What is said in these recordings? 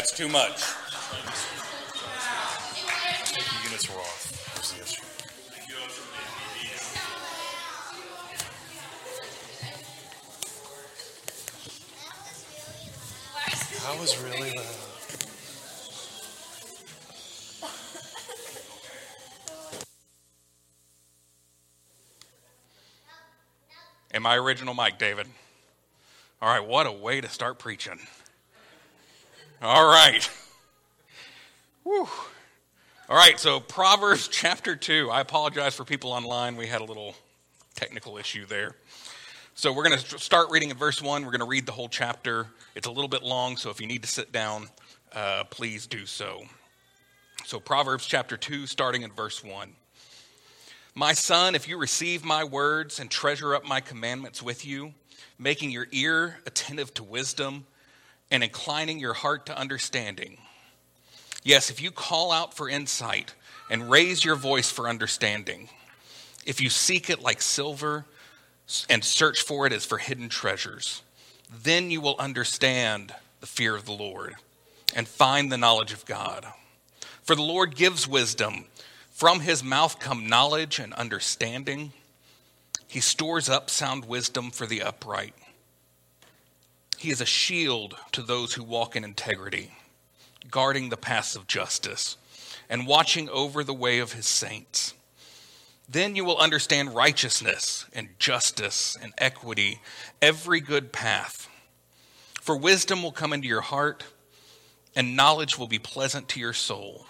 That's too much. units were off. Where's the issue? That was really loud. And my original mic, David. All right, what a way to start preaching. All right. Whew. All right, so Proverbs chapter 2. I apologize for people online. We had a little technical issue there. So we're going to start reading in verse 1. We're going to read the whole chapter. It's a little bit long, so if you need to sit down, uh, please do so. So, Proverbs chapter 2, starting in verse 1. My son, if you receive my words and treasure up my commandments with you, making your ear attentive to wisdom and inclining your heart to understanding. Yes, if you call out for insight and raise your voice for understanding, if you seek it like silver and search for it as for hidden treasures, then you will understand the fear of the Lord and find the knowledge of God. For the Lord gives wisdom. From his mouth come knowledge and understanding. He stores up sound wisdom for the upright. He is a shield to those who walk in integrity, guarding the paths of justice and watching over the way of his saints. Then you will understand righteousness and justice and equity, every good path. For wisdom will come into your heart, and knowledge will be pleasant to your soul.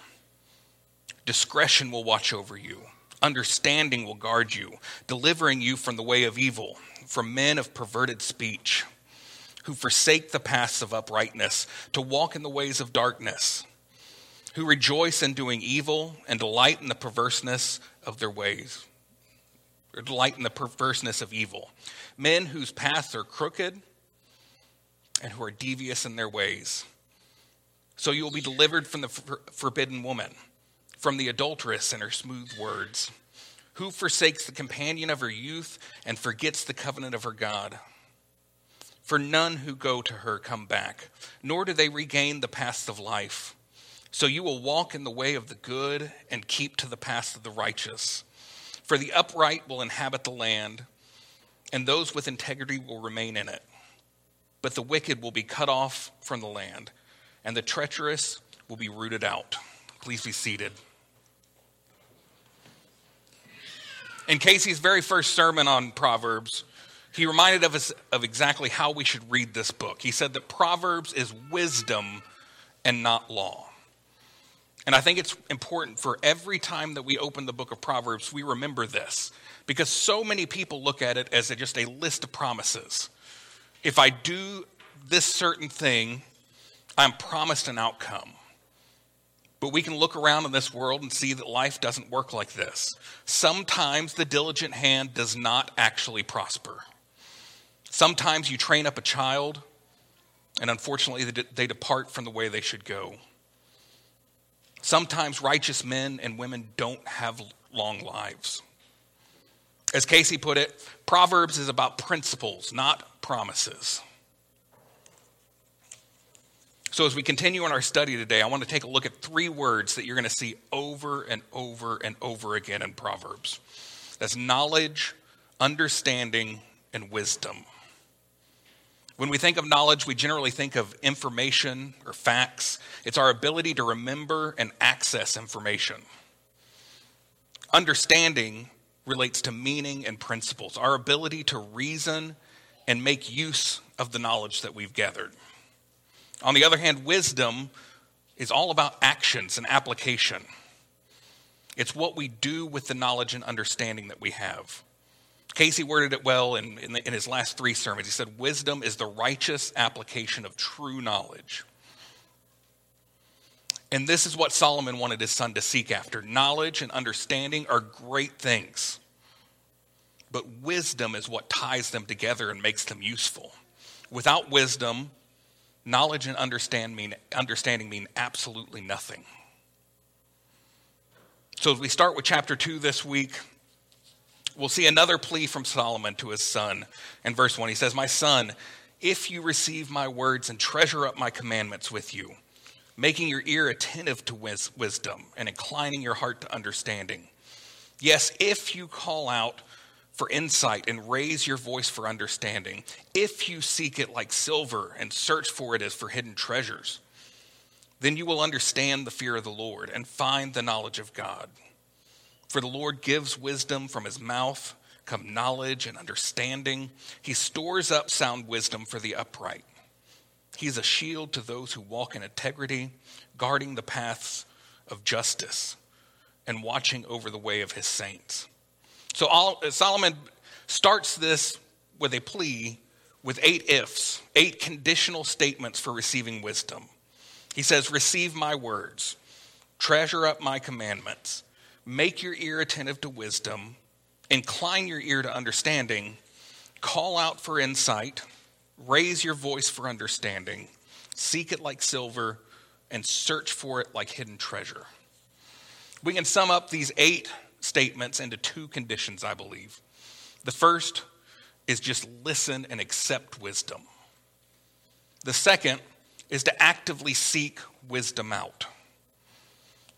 Discretion will watch over you. Understanding will guard you, delivering you from the way of evil, from men of perverted speech, who forsake the paths of uprightness to walk in the ways of darkness, who rejoice in doing evil and delight in the perverseness of their ways, or delight in the perverseness of evil. Men whose paths are crooked and who are devious in their ways. So you will be delivered from the forbidden woman from the adulteress and her smooth words, who forsakes the companion of her youth and forgets the covenant of her God. For none who go to her come back, nor do they regain the paths of life. So you will walk in the way of the good and keep to the paths of the righteous. For the upright will inhabit the land, and those with integrity will remain in it. But the wicked will be cut off from the land, and the treacherous will be rooted out. Please be seated. In Casey's very first sermon on Proverbs, he reminded of us of exactly how we should read this book. He said that Proverbs is wisdom and not law. And I think it's important for every time that we open the book of Proverbs, we remember this because so many people look at it as a, just a list of promises. If I do this certain thing, I'm promised an outcome. But we can look around in this world and see that life doesn't work like this. Sometimes the diligent hand does not actually prosper. Sometimes you train up a child, and unfortunately, they depart from the way they should go. Sometimes righteous men and women don't have long lives. As Casey put it, Proverbs is about principles, not promises. So, as we continue in our study today, I want to take a look at three words that you're going to see over and over and over again in Proverbs that's knowledge, understanding, and wisdom. When we think of knowledge, we generally think of information or facts. It's our ability to remember and access information. Understanding relates to meaning and principles, our ability to reason and make use of the knowledge that we've gathered. On the other hand, wisdom is all about actions and application. It's what we do with the knowledge and understanding that we have. Casey worded it well in, in, the, in, his last three sermons. He said, Wisdom is the righteous application of true knowledge. And this is what Solomon wanted his son to seek after. Knowledge and understanding are great things, but wisdom is what ties them together and makes them useful. Without wisdom, knowledge and understand mean, understanding mean absolutely nothing. So, as we start with chapter 2 this week, we'll see another plea from Solomon to his son. In verse 1, he says, My son, if you receive my words and treasure up my commandments with you, making your ear attentive to wis- wisdom and inclining your heart to understanding. Yes, if you call out for insight and raise your voice for understanding, if you seek it like silver and search for it as for hidden treasures, then you will understand the fear of the Lord and find the knowledge of God. For the Lord gives wisdom from his mouth, come knowledge and understanding. He stores up sound wisdom for the upright. He is a shield to those who walk in integrity, guarding the paths of justice and watching over the way of his saints. So all, Solomon starts this with a plea with eight ifs, eight conditional statements for receiving wisdom. He says, Receive my words, treasure up my commandments, make your ear attentive to wisdom, incline your ear to understanding, call out for insight, raise your voice for understanding, seek it like silver, and search for it like hidden treasure. We can sum up these eight statements into two conditions, I believe. The first is just listen and accept wisdom. The second is to actively seek wisdom out.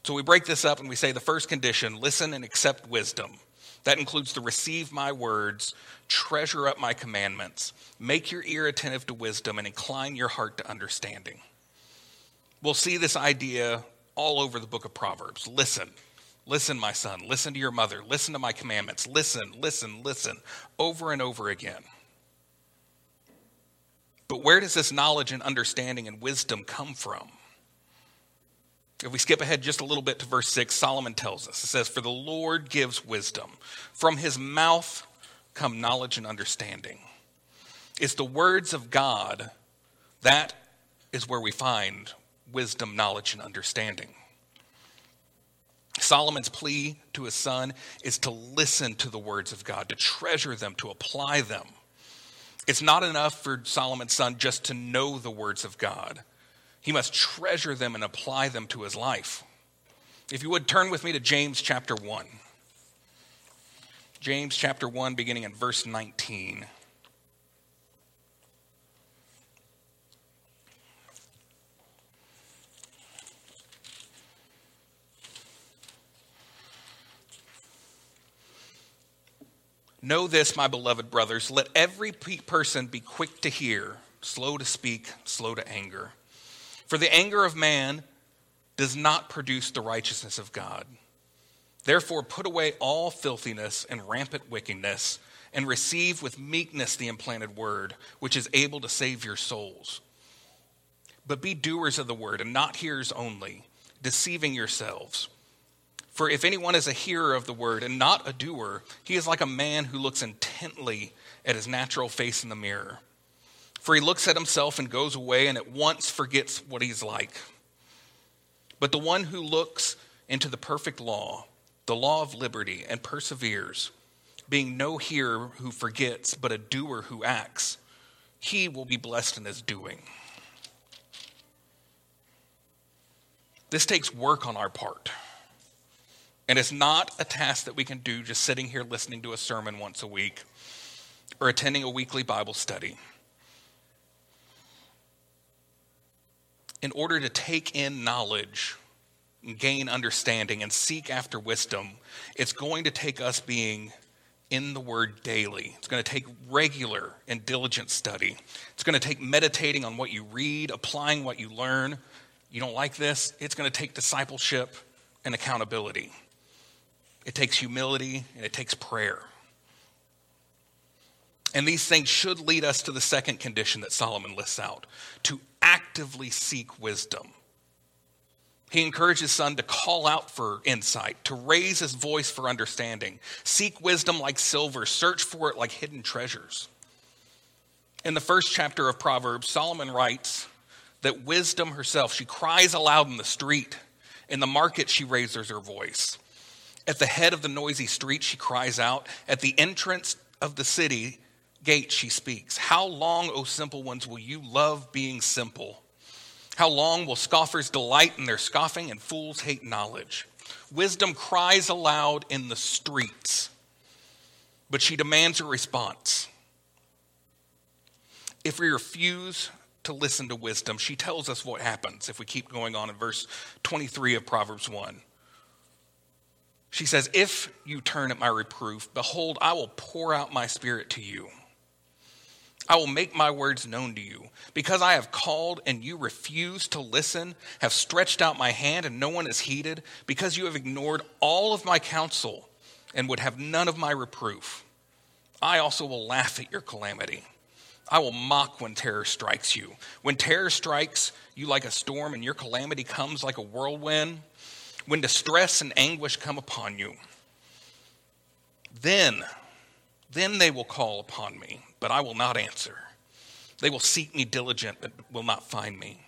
So we break this up and we say the first condition listen and accept wisdom. That includes to receive my words, treasure up my commandments, make your ear attentive to wisdom, and incline your heart to understanding. We'll see this idea all over the book of Proverbs. Listen, listen, my son, listen to your mother, listen to my commandments, listen, listen, listen, over and over again. But where does this knowledge and understanding and wisdom come from? If we skip ahead just a little bit to verse 6, Solomon tells us it says, For the Lord gives wisdom. From his mouth come knowledge and understanding. It's the words of God that is where we find wisdom, knowledge, and understanding. Solomon's plea to his son is to listen to the words of God, to treasure them, to apply them. It's not enough for Solomon's son just to know the words of God. He must treasure them and apply them to his life. If you would turn with me to James chapter 1. James chapter 1, beginning in verse 19. Know this, my beloved brothers. Let every person be quick to hear, slow to speak, slow to anger. For the anger of man does not produce the righteousness of God. Therefore, put away all filthiness and rampant wickedness, and receive with meekness the implanted word, which is able to save your souls. But be doers of the word, and not hearers only, deceiving yourselves. For if anyone is a hearer of the word and not a doer, he is like a man who looks intently at his natural face in the mirror. For he looks at himself and goes away and at once forgets what he's like. But the one who looks into the perfect law, the law of liberty, and perseveres, being no hearer who forgets, but a doer who acts, he will be blessed in his doing. This takes work on our part. And it's not a task that we can do just sitting here listening to a sermon once a week or attending a weekly Bible study. In order to take in knowledge, gain understanding, and seek after wisdom, it's going to take us being in the Word daily. It's going to take regular and diligent study. It's going to take meditating on what you read, applying what you learn. You don't like this? It's going to take discipleship and accountability. It takes humility and it takes prayer. And these things should lead us to the second condition that Solomon lists out to actively seek wisdom. He encouraged his son to call out for insight, to raise his voice for understanding, seek wisdom like silver, search for it like hidden treasures. In the first chapter of Proverbs, Solomon writes that wisdom herself, she cries aloud in the street. In the market, she raises her voice. At the head of the noisy street, she cries out. At the entrance of the city gate, she speaks. How long, O simple ones, will you love being simple? How long will scoffers delight in their scoffing and fools hate knowledge? Wisdom cries aloud in the streets, but she demands a response. If we refuse to listen to wisdom, she tells us what happens if we keep going on in verse 23 of Proverbs 1. She says, If you turn at my reproof, behold, I will pour out my spirit to you. I will make my words known to you. Because I have called and you refuse to listen, have stretched out my hand and no one has heeded, because you have ignored all of my counsel and would have none of my reproof. I also will laugh at your calamity. I will mock when terror strikes you. When terror strikes you like a storm and your calamity comes like a whirlwind, when distress and anguish come upon you, then, then they will call upon me, but I will not answer. They will seek me diligent, but will not find me,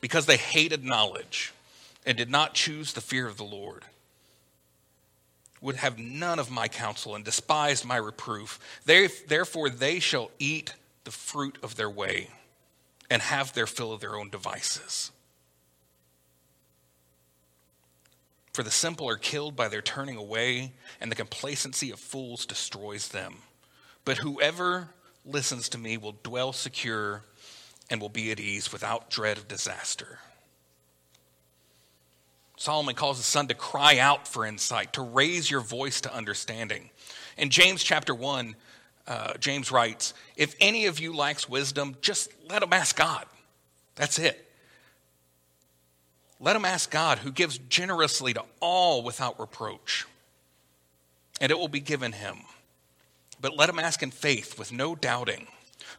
because they hated knowledge and did not choose the fear of the Lord would have none of my counsel and despised my reproof. They, therefore, they shall eat the fruit of their way and have their fill of their own devices. For the simple are killed by their turning away, and the complacency of fools destroys them. But whoever listens to me will dwell secure and will be at ease without dread of disaster. Solomon calls his son to cry out for insight, to raise your voice to understanding. In James chapter 1, uh, James writes, If any of you lacks wisdom, just let him ask God. That's it. Let him ask God, who gives generously to all without reproach, and it will be given him. But let him ask in faith with no doubting.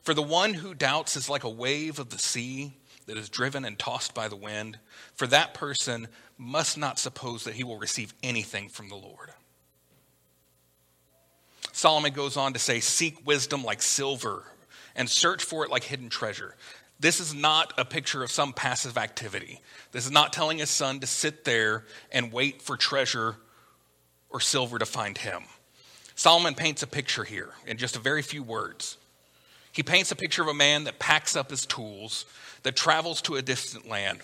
For the one who doubts is like a wave of the sea that is driven and tossed by the wind. For that person must not suppose that he will receive anything from the Lord. Solomon goes on to say, Seek wisdom like silver and search for it like hidden treasure. This is not a picture of some passive activity. This is not telling his son to sit there and wait for treasure or silver to find him. Solomon paints a picture here in just a very few words. He paints a picture of a man that packs up his tools, that travels to a distant land.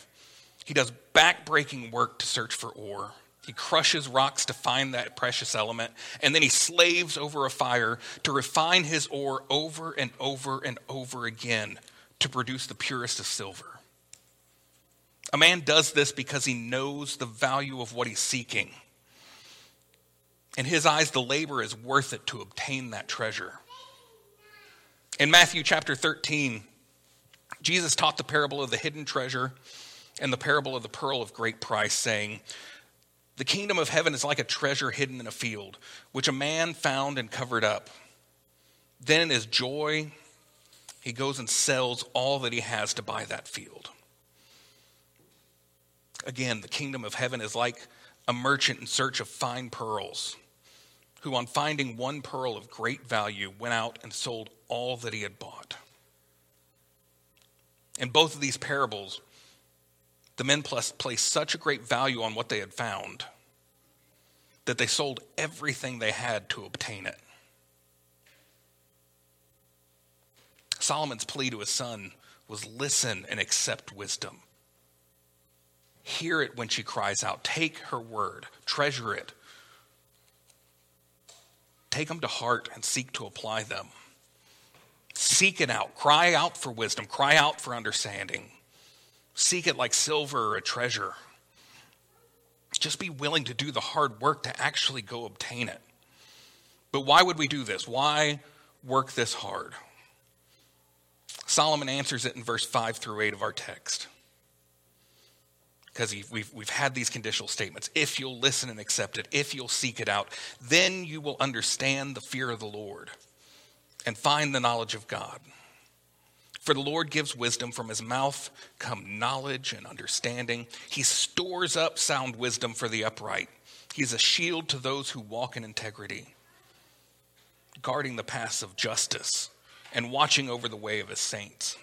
He does backbreaking work to search for ore. He crushes rocks to find that precious element, and then he slaves over a fire to refine his ore over and over and over again to produce the purest of silver. A man does this because he knows the value of what he's seeking. In his eyes, the labor is worth it to obtain that treasure. In Matthew chapter 13, Jesus taught the parable of the hidden treasure and the parable of the pearl of great price, saying, The kingdom of heaven is like a treasure hidden in a field, which a man found and covered up. Then in his joy, he goes and sells all that he has to buy that field. Again, the kingdom of heaven is like a merchant in search of fine pearls, who, on finding one pearl of great value, went out and sold all that he had bought. In both of these parables, the men placed such a great value on what they had found that they sold everything they had to obtain it. Solomon's plea to his son was listen and accept wisdom. Hear it when she cries out. Take her word, treasure it. Take them to heart and seek to apply them. Seek it out. Cry out for wisdom. Cry out for understanding. Seek it like silver or a treasure. Just be willing to do the hard work to actually go obtain it. But why would we do this? Why work this hard? Solomon answers it in verse 5 through 8 of our text. Because we've, we've had these conditional statements. If you'll listen and accept it, if you'll seek it out, then you will understand the fear of the Lord and find the knowledge of God. For the Lord gives wisdom, from his mouth come knowledge and understanding. He stores up sound wisdom for the upright. He is a shield to those who walk in integrity, guarding the paths of justice and watching over the way of his saints.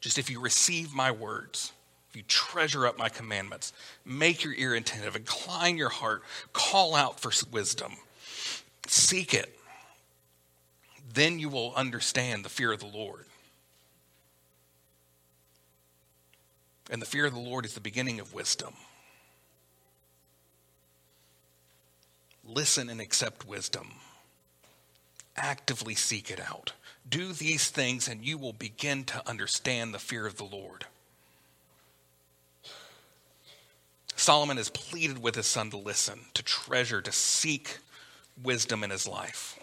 Just if you receive my words, you treasure up my commandments, make your ear attentive, incline your heart, call out for wisdom, seek it, then you will understand the fear of the Lord. And the fear of the Lord is the beginning of wisdom. Listen and accept wisdom. actively seek it out. Do these things, and you will begin to understand the fear of the Lord. Solomon has pleaded with his son to listen, to treasure, to seek wisdom in his life.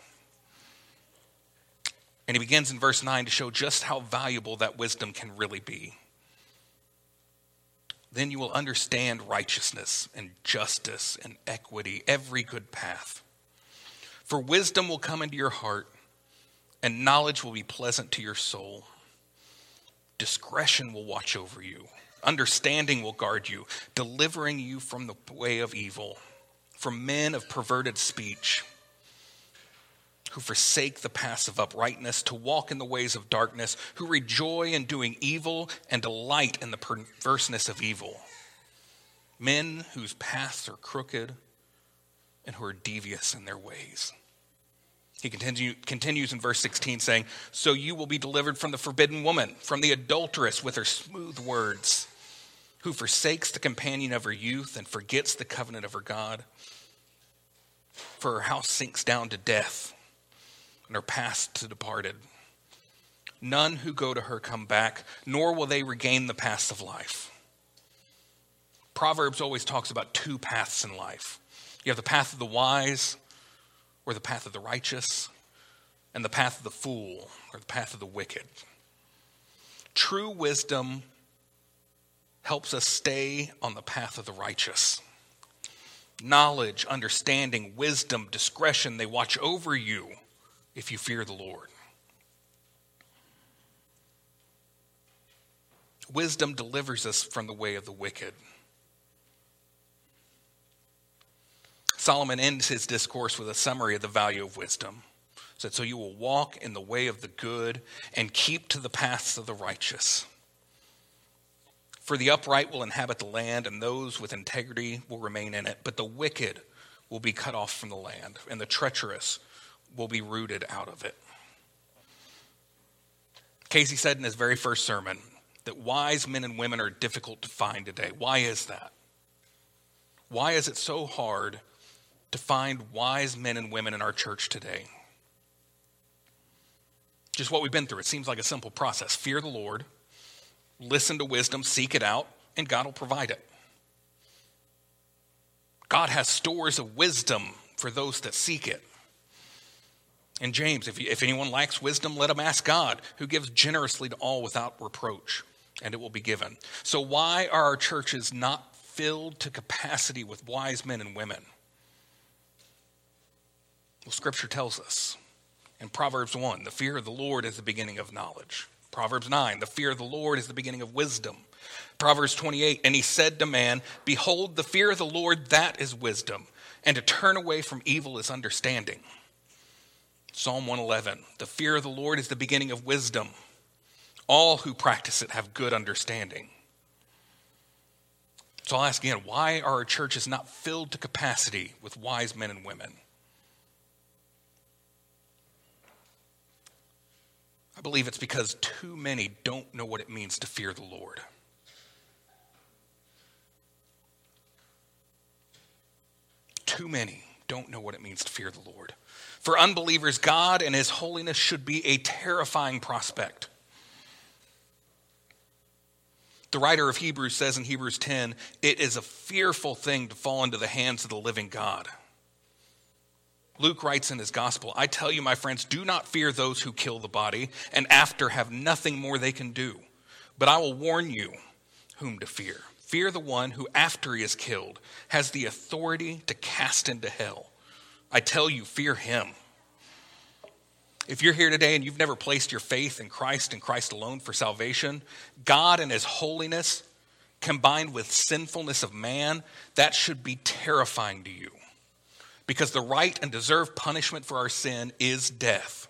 And he begins in verse 9 to show just how valuable that wisdom can really be. Then you will understand righteousness and justice and equity, every good path. For wisdom will come into your heart, and knowledge will be pleasant to your soul. Discretion will watch over you, understanding will guard you, delivering you from the way of evil, from men of perverted speech who forsake the paths of uprightness, to walk in the ways of darkness, who rejoice in doing evil and delight in the perverseness of evil. Men whose paths are crooked and who are devious in their ways. He continue, continues in verse 16 saying, So you will be delivered from the forbidden woman, from the adulteress with her smooth words, who forsakes the companion of her youth and forgets the covenant of her God. For her house sinks down to death and her past to departed. None who go to her come back, nor will they regain the paths of life. Proverbs always talks about two paths in life you have the path of the wise, or the path of the righteous, and the path of the fool, or the path of the wicked. True wisdom helps us stay on the path of the righteous. Knowledge, understanding, wisdom, discretion, they watch over you if you fear the Lord. Wisdom delivers us from the way of the wicked. Solomon ends his discourse with a summary of the value of wisdom. Said, So you will walk in the way of the good and keep to the paths of the righteous. For the upright will inhabit the land, and those with integrity will remain in it. But the wicked will be cut off from the land, and the treacherous will be rooted out of it. Casey said in his very first sermon that wise men and women are difficult to find today. Why is that? Why is it so hard to find wise men and women in our church today? Just what we've been through. It seems like a simple process. Fear the Lord, listen to wisdom, seek it out, and God will provide it. God has stores of wisdom for those that seek it. And James, if, if anyone lacks wisdom, let him ask God, who gives generously to all without reproach, and it will be given. So, why are our churches not filled to capacity with wise men and women? Well, Scripture tells us in Proverbs 1 the fear of the Lord is the beginning of knowledge. Proverbs 9 the fear of the Lord is the beginning of wisdom. Proverbs 28 and he said to man, Behold, the fear of the Lord, that is wisdom, and to turn away from evil is understanding. Psalm 111 The fear of the Lord is the beginning of wisdom. All who practice it have good understanding. So I'll ask again why are our churches not filled to capacity with wise men and women? Believe it's because too many don't know what it means to fear the Lord. Too many don't know what it means to fear the Lord. For unbelievers, God and His holiness should be a terrifying prospect. The writer of Hebrews says in Hebrews 10 it is a fearful thing to fall into the hands of the living God. Luke writes in his gospel I tell you, my friends, do not fear those who kill the body, and after have nothing more they can do. But I will warn you whom to fear. Fear the one who, after he is killed, has the authority to cast into hell. I tell you, fear him. If you're here today and you've never placed your faith in Christ and Christ alone for salvation, God and his holiness combined with sinfulness of man, that should be terrifying to you. Because the right and deserved punishment for our sin is death.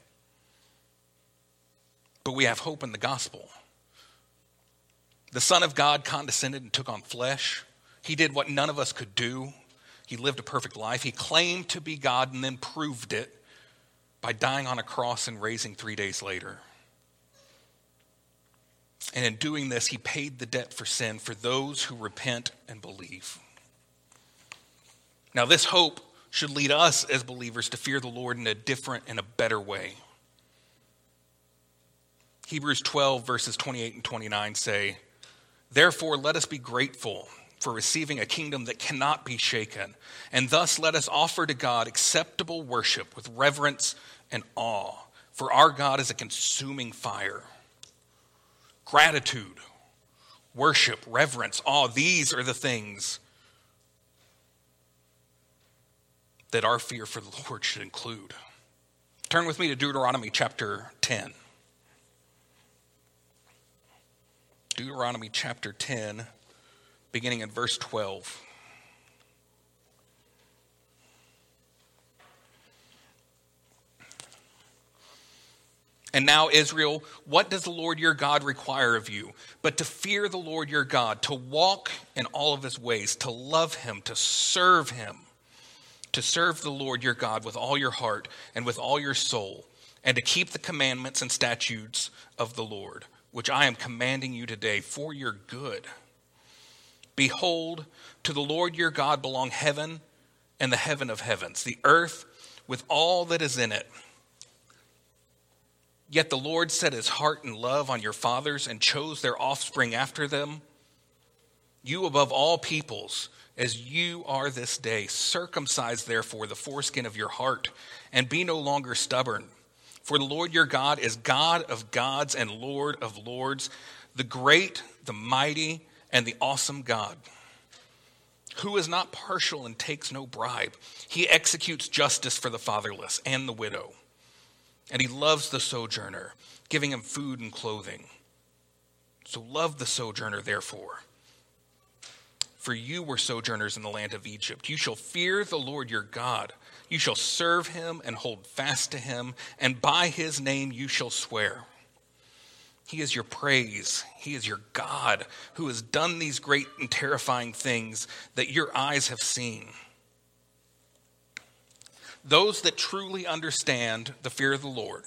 But we have hope in the gospel. The Son of God condescended and took on flesh. He did what none of us could do he lived a perfect life. He claimed to be God and then proved it by dying on a cross and raising three days later. And in doing this, he paid the debt for sin for those who repent and believe. Now, this hope should lead us as believers to fear the Lord in a different and a better way. Hebrews 12, verses 28 and 29 say, Therefore, let us be grateful for receiving a kingdom that cannot be shaken, and thus let us offer to God acceptable worship with reverence and awe, for our God is a consuming fire. Gratitude, worship, reverence, awe, these are the things that our fear for the Lord should include. Turn with me to Deuteronomy chapter 10. Deuteronomy chapter 10, beginning in verse 12. And now, Israel, what does the Lord your God require of you? But to fear the Lord your God, to walk in all of his ways, to love him, to serve him, to serve the Lord your God with all your heart and with all your soul, and to keep the commandments and statutes of the Lord which I am commanding you today for your good. Behold, to the Lord your God belong heaven and the heaven of heavens, the earth with all that is in it. Yet the Lord set his heart and love on your fathers and chose their offspring after them. You above all peoples, as you are this day, circumcise therefore the foreskin of your heart, and be no longer stubborn. For the Lord your God is God of gods and Lord of lords, the great, the mighty, and the awesome God, who is not partial and takes no bribe. He executes justice for the fatherless and the widow, and he loves the sojourner, giving him food and clothing. So love the sojourner, therefore. For you were sojourners in the land of Egypt. You shall fear the Lord your God you shall serve him and hold fast to him, and by his name you shall swear. He is your praise. He is your God who has done these great and terrifying things that your eyes have seen. Those that truly understand the fear of the Lord,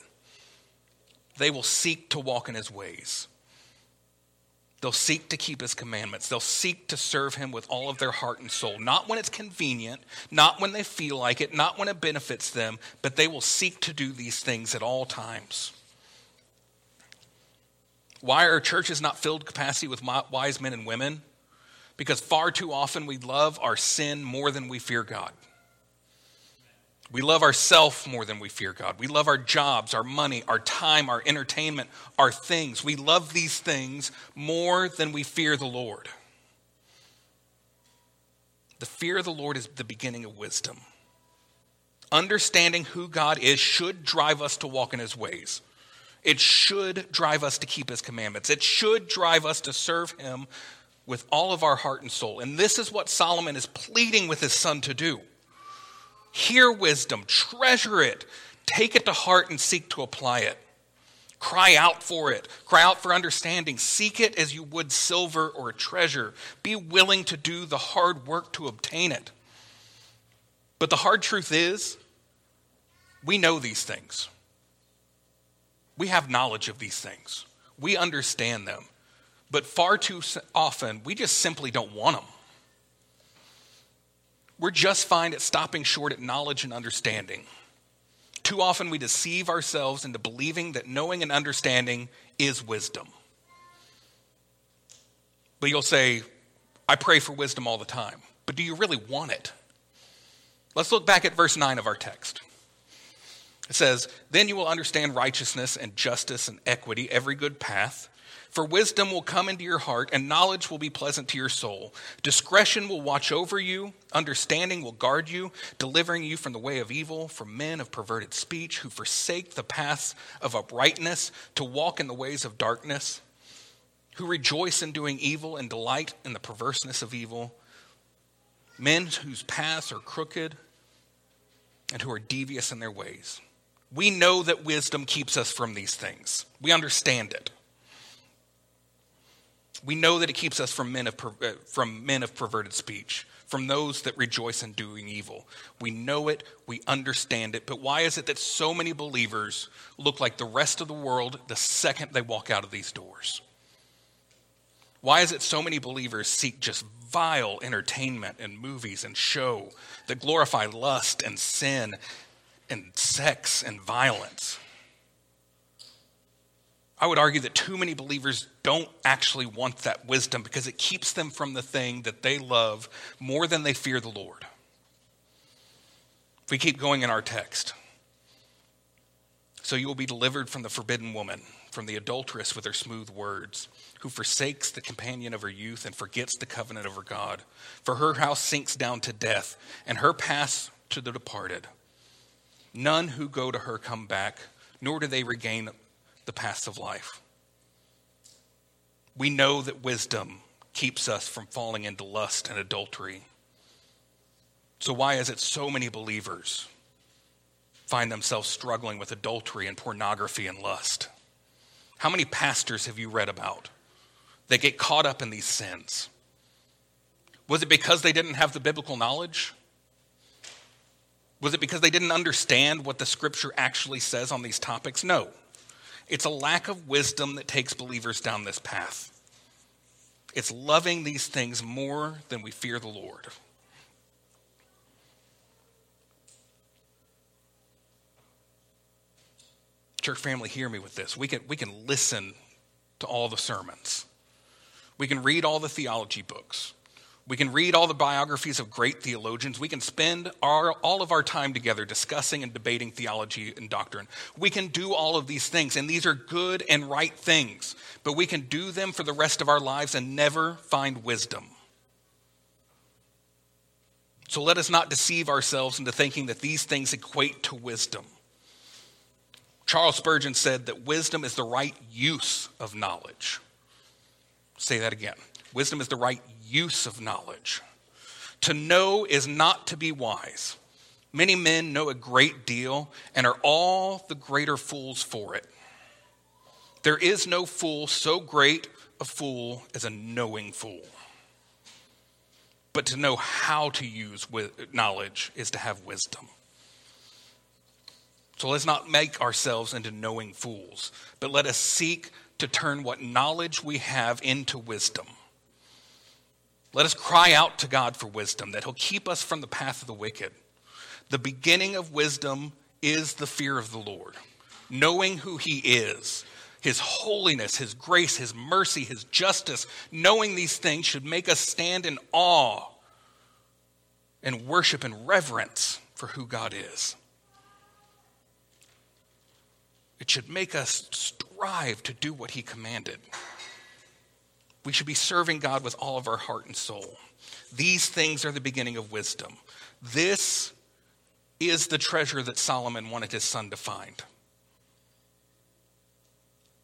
they will seek to walk in his ways. They'll seek to keep his commandments. They'll seek to serve him with all of their heart and soul. Not when it's convenient, not when they feel like it, not when it benefits them, but they will seek to do these things at all times. Why are churches not filled capacity with wise men and women? Because far too often we love our sin more than we fear God. We love ourself more than we fear God. We love our jobs, our money, our time, our entertainment, our things. We love these things more than we fear the Lord. The fear of the Lord is the beginning of wisdom. Understanding who God is should drive us to walk in his ways. It should drive us to keep his commandments. It should drive us to serve him with all of our heart and soul. And this is what Solomon is pleading with his son to do. Hear wisdom, treasure it, take it to heart, and seek to apply it. Cry out for it. Cry out for understanding. Seek it as you would silver or a treasure. Be willing to do the hard work to obtain it. But the hard truth is, we know these things. We have knowledge of these things. We understand them. But far too often, we just simply don't want them. We're just fine at stopping short at knowledge and understanding. Too often we deceive ourselves into believing that knowing and understanding is wisdom. But you'll say, I pray for wisdom all the time. But do you really want it? Let's look back at verse 9 of our text. It says, Then you will understand righteousness and justice and equity, every good path. For wisdom will come into your heart, and knowledge will be pleasant to your soul. Discretion will watch over you, understanding will guard you, delivering you from the way of evil, from men of perverted speech, who forsake the paths of uprightness to walk in the ways of darkness, who rejoice in doing evil and delight in the perverseness of evil, men whose paths are crooked and who are devious in their ways. We know that wisdom keeps us from these things, we understand it. We know that it keeps us from men of, uh, from men of perverted speech, from those that rejoice in doing evil. We know it, we understand it, but why is it that so many believers look like the rest of the world the second they walk out of these doors? Why is it so many believers seek just vile entertainment and movies and show that glorify lust and sin and sex and violence? I would argue that too many believers don't actually want that wisdom because it keeps them from the thing that they love more than they fear the Lord. We keep going in our text, so you will be delivered from the forbidden woman, from the adulteress with her smooth words, who forsakes the companion of her youth and forgets the covenant of her God. For her house sinks down to death, and her paths to the departed. None who go to her come back, nor do they regain the paths of life. We know that wisdom keeps us from falling into lust and adultery. So, why is it so many believers find themselves struggling with adultery and pornography and lust? How many pastors have you read about that get caught up in these sins? Was it because they didn't have the biblical knowledge? Was it because they didn't understand what the scripture actually says on these topics? No. It's a lack of wisdom that takes believers down this path. It's loving these things more than we fear the Lord. Church family, hear me with this. We can, we can listen to all the sermons, we can read all the theology books, we can read all the biographies of great theologians. We can spend our, all of our time together discussing and debating theology and doctrine. We can do all of these things, and these are good and right things, but we can do them for the rest of our lives and never find wisdom. So let us not deceive ourselves into thinking that these things equate to wisdom. Charles Spurgeon said that wisdom is the right use of knowledge. Say that again. Wisdom is the right use of knowledge. To know is not to be wise. Many men know a great deal and are all the greater fools for it. There is no fool so great a fool as a knowing fool. But to know how to use knowledge is to have wisdom. So let's not make ourselves into knowing fools, but let us seek to turn what knowledge we have into wisdom. Let us cry out to God for wisdom, that He'll keep us from the path of the wicked. The beginning of wisdom is the fear of the Lord, knowing who He is, His holiness, His grace, His mercy, His justice. Knowing these things should make us stand in awe and worship and reverence for who God is. It should make us strive to do what He commanded. We should be serving God with all of our heart and soul. These things are the beginning of wisdom. This is the treasure that Solomon wanted his son to find.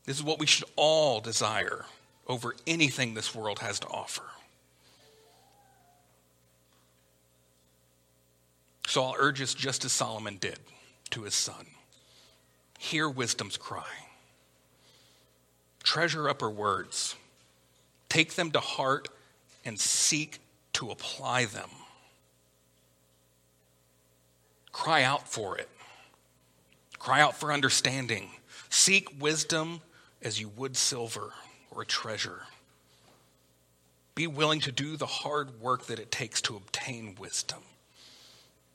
This is what we should all desire over anything this world has to offer. So I'll urge us just as Solomon did to his son hear wisdom's cry, treasure up her words Take them to heart and seek to apply them. Cry out for it. Cry out for understanding. Seek wisdom as you would silver or a treasure. Be willing to do the hard work that it takes to obtain wisdom.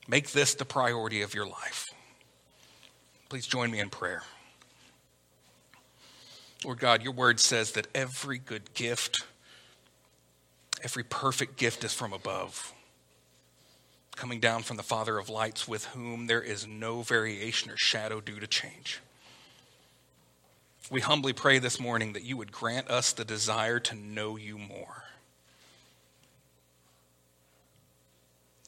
Make this the priority of your life. Please join me in prayer. Lord God, your word says that every good gift, every perfect gift is from above, coming down from the Father of lights, with whom there is no variation or shadow due to change. We humbly pray this morning that you would grant us the desire to know you more.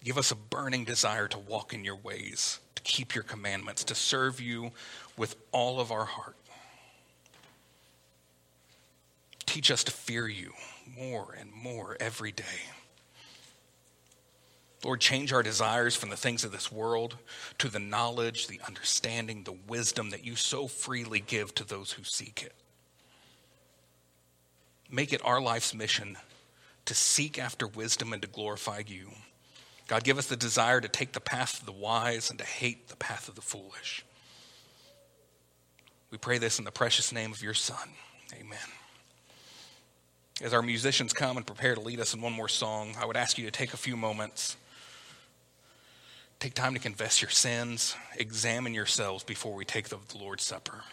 Give us a burning desire to walk in your ways, to keep your commandments, to serve you with all of our heart. Teach us to fear you more and more every day. Lord, change our desires from the things of this world to the knowledge, the understanding, the wisdom that you so freely give to those who seek it. Make it our life's mission to seek after wisdom and to glorify you. God, give us the desire to take the path of the wise and to hate the path of the foolish. We pray this in the precious name of your Son. Amen. As our musicians come and prepare to lead us in one more song, I would ask you to take a few moments. Take time to confess your sins, examine yourselves before we take the Lord's Supper.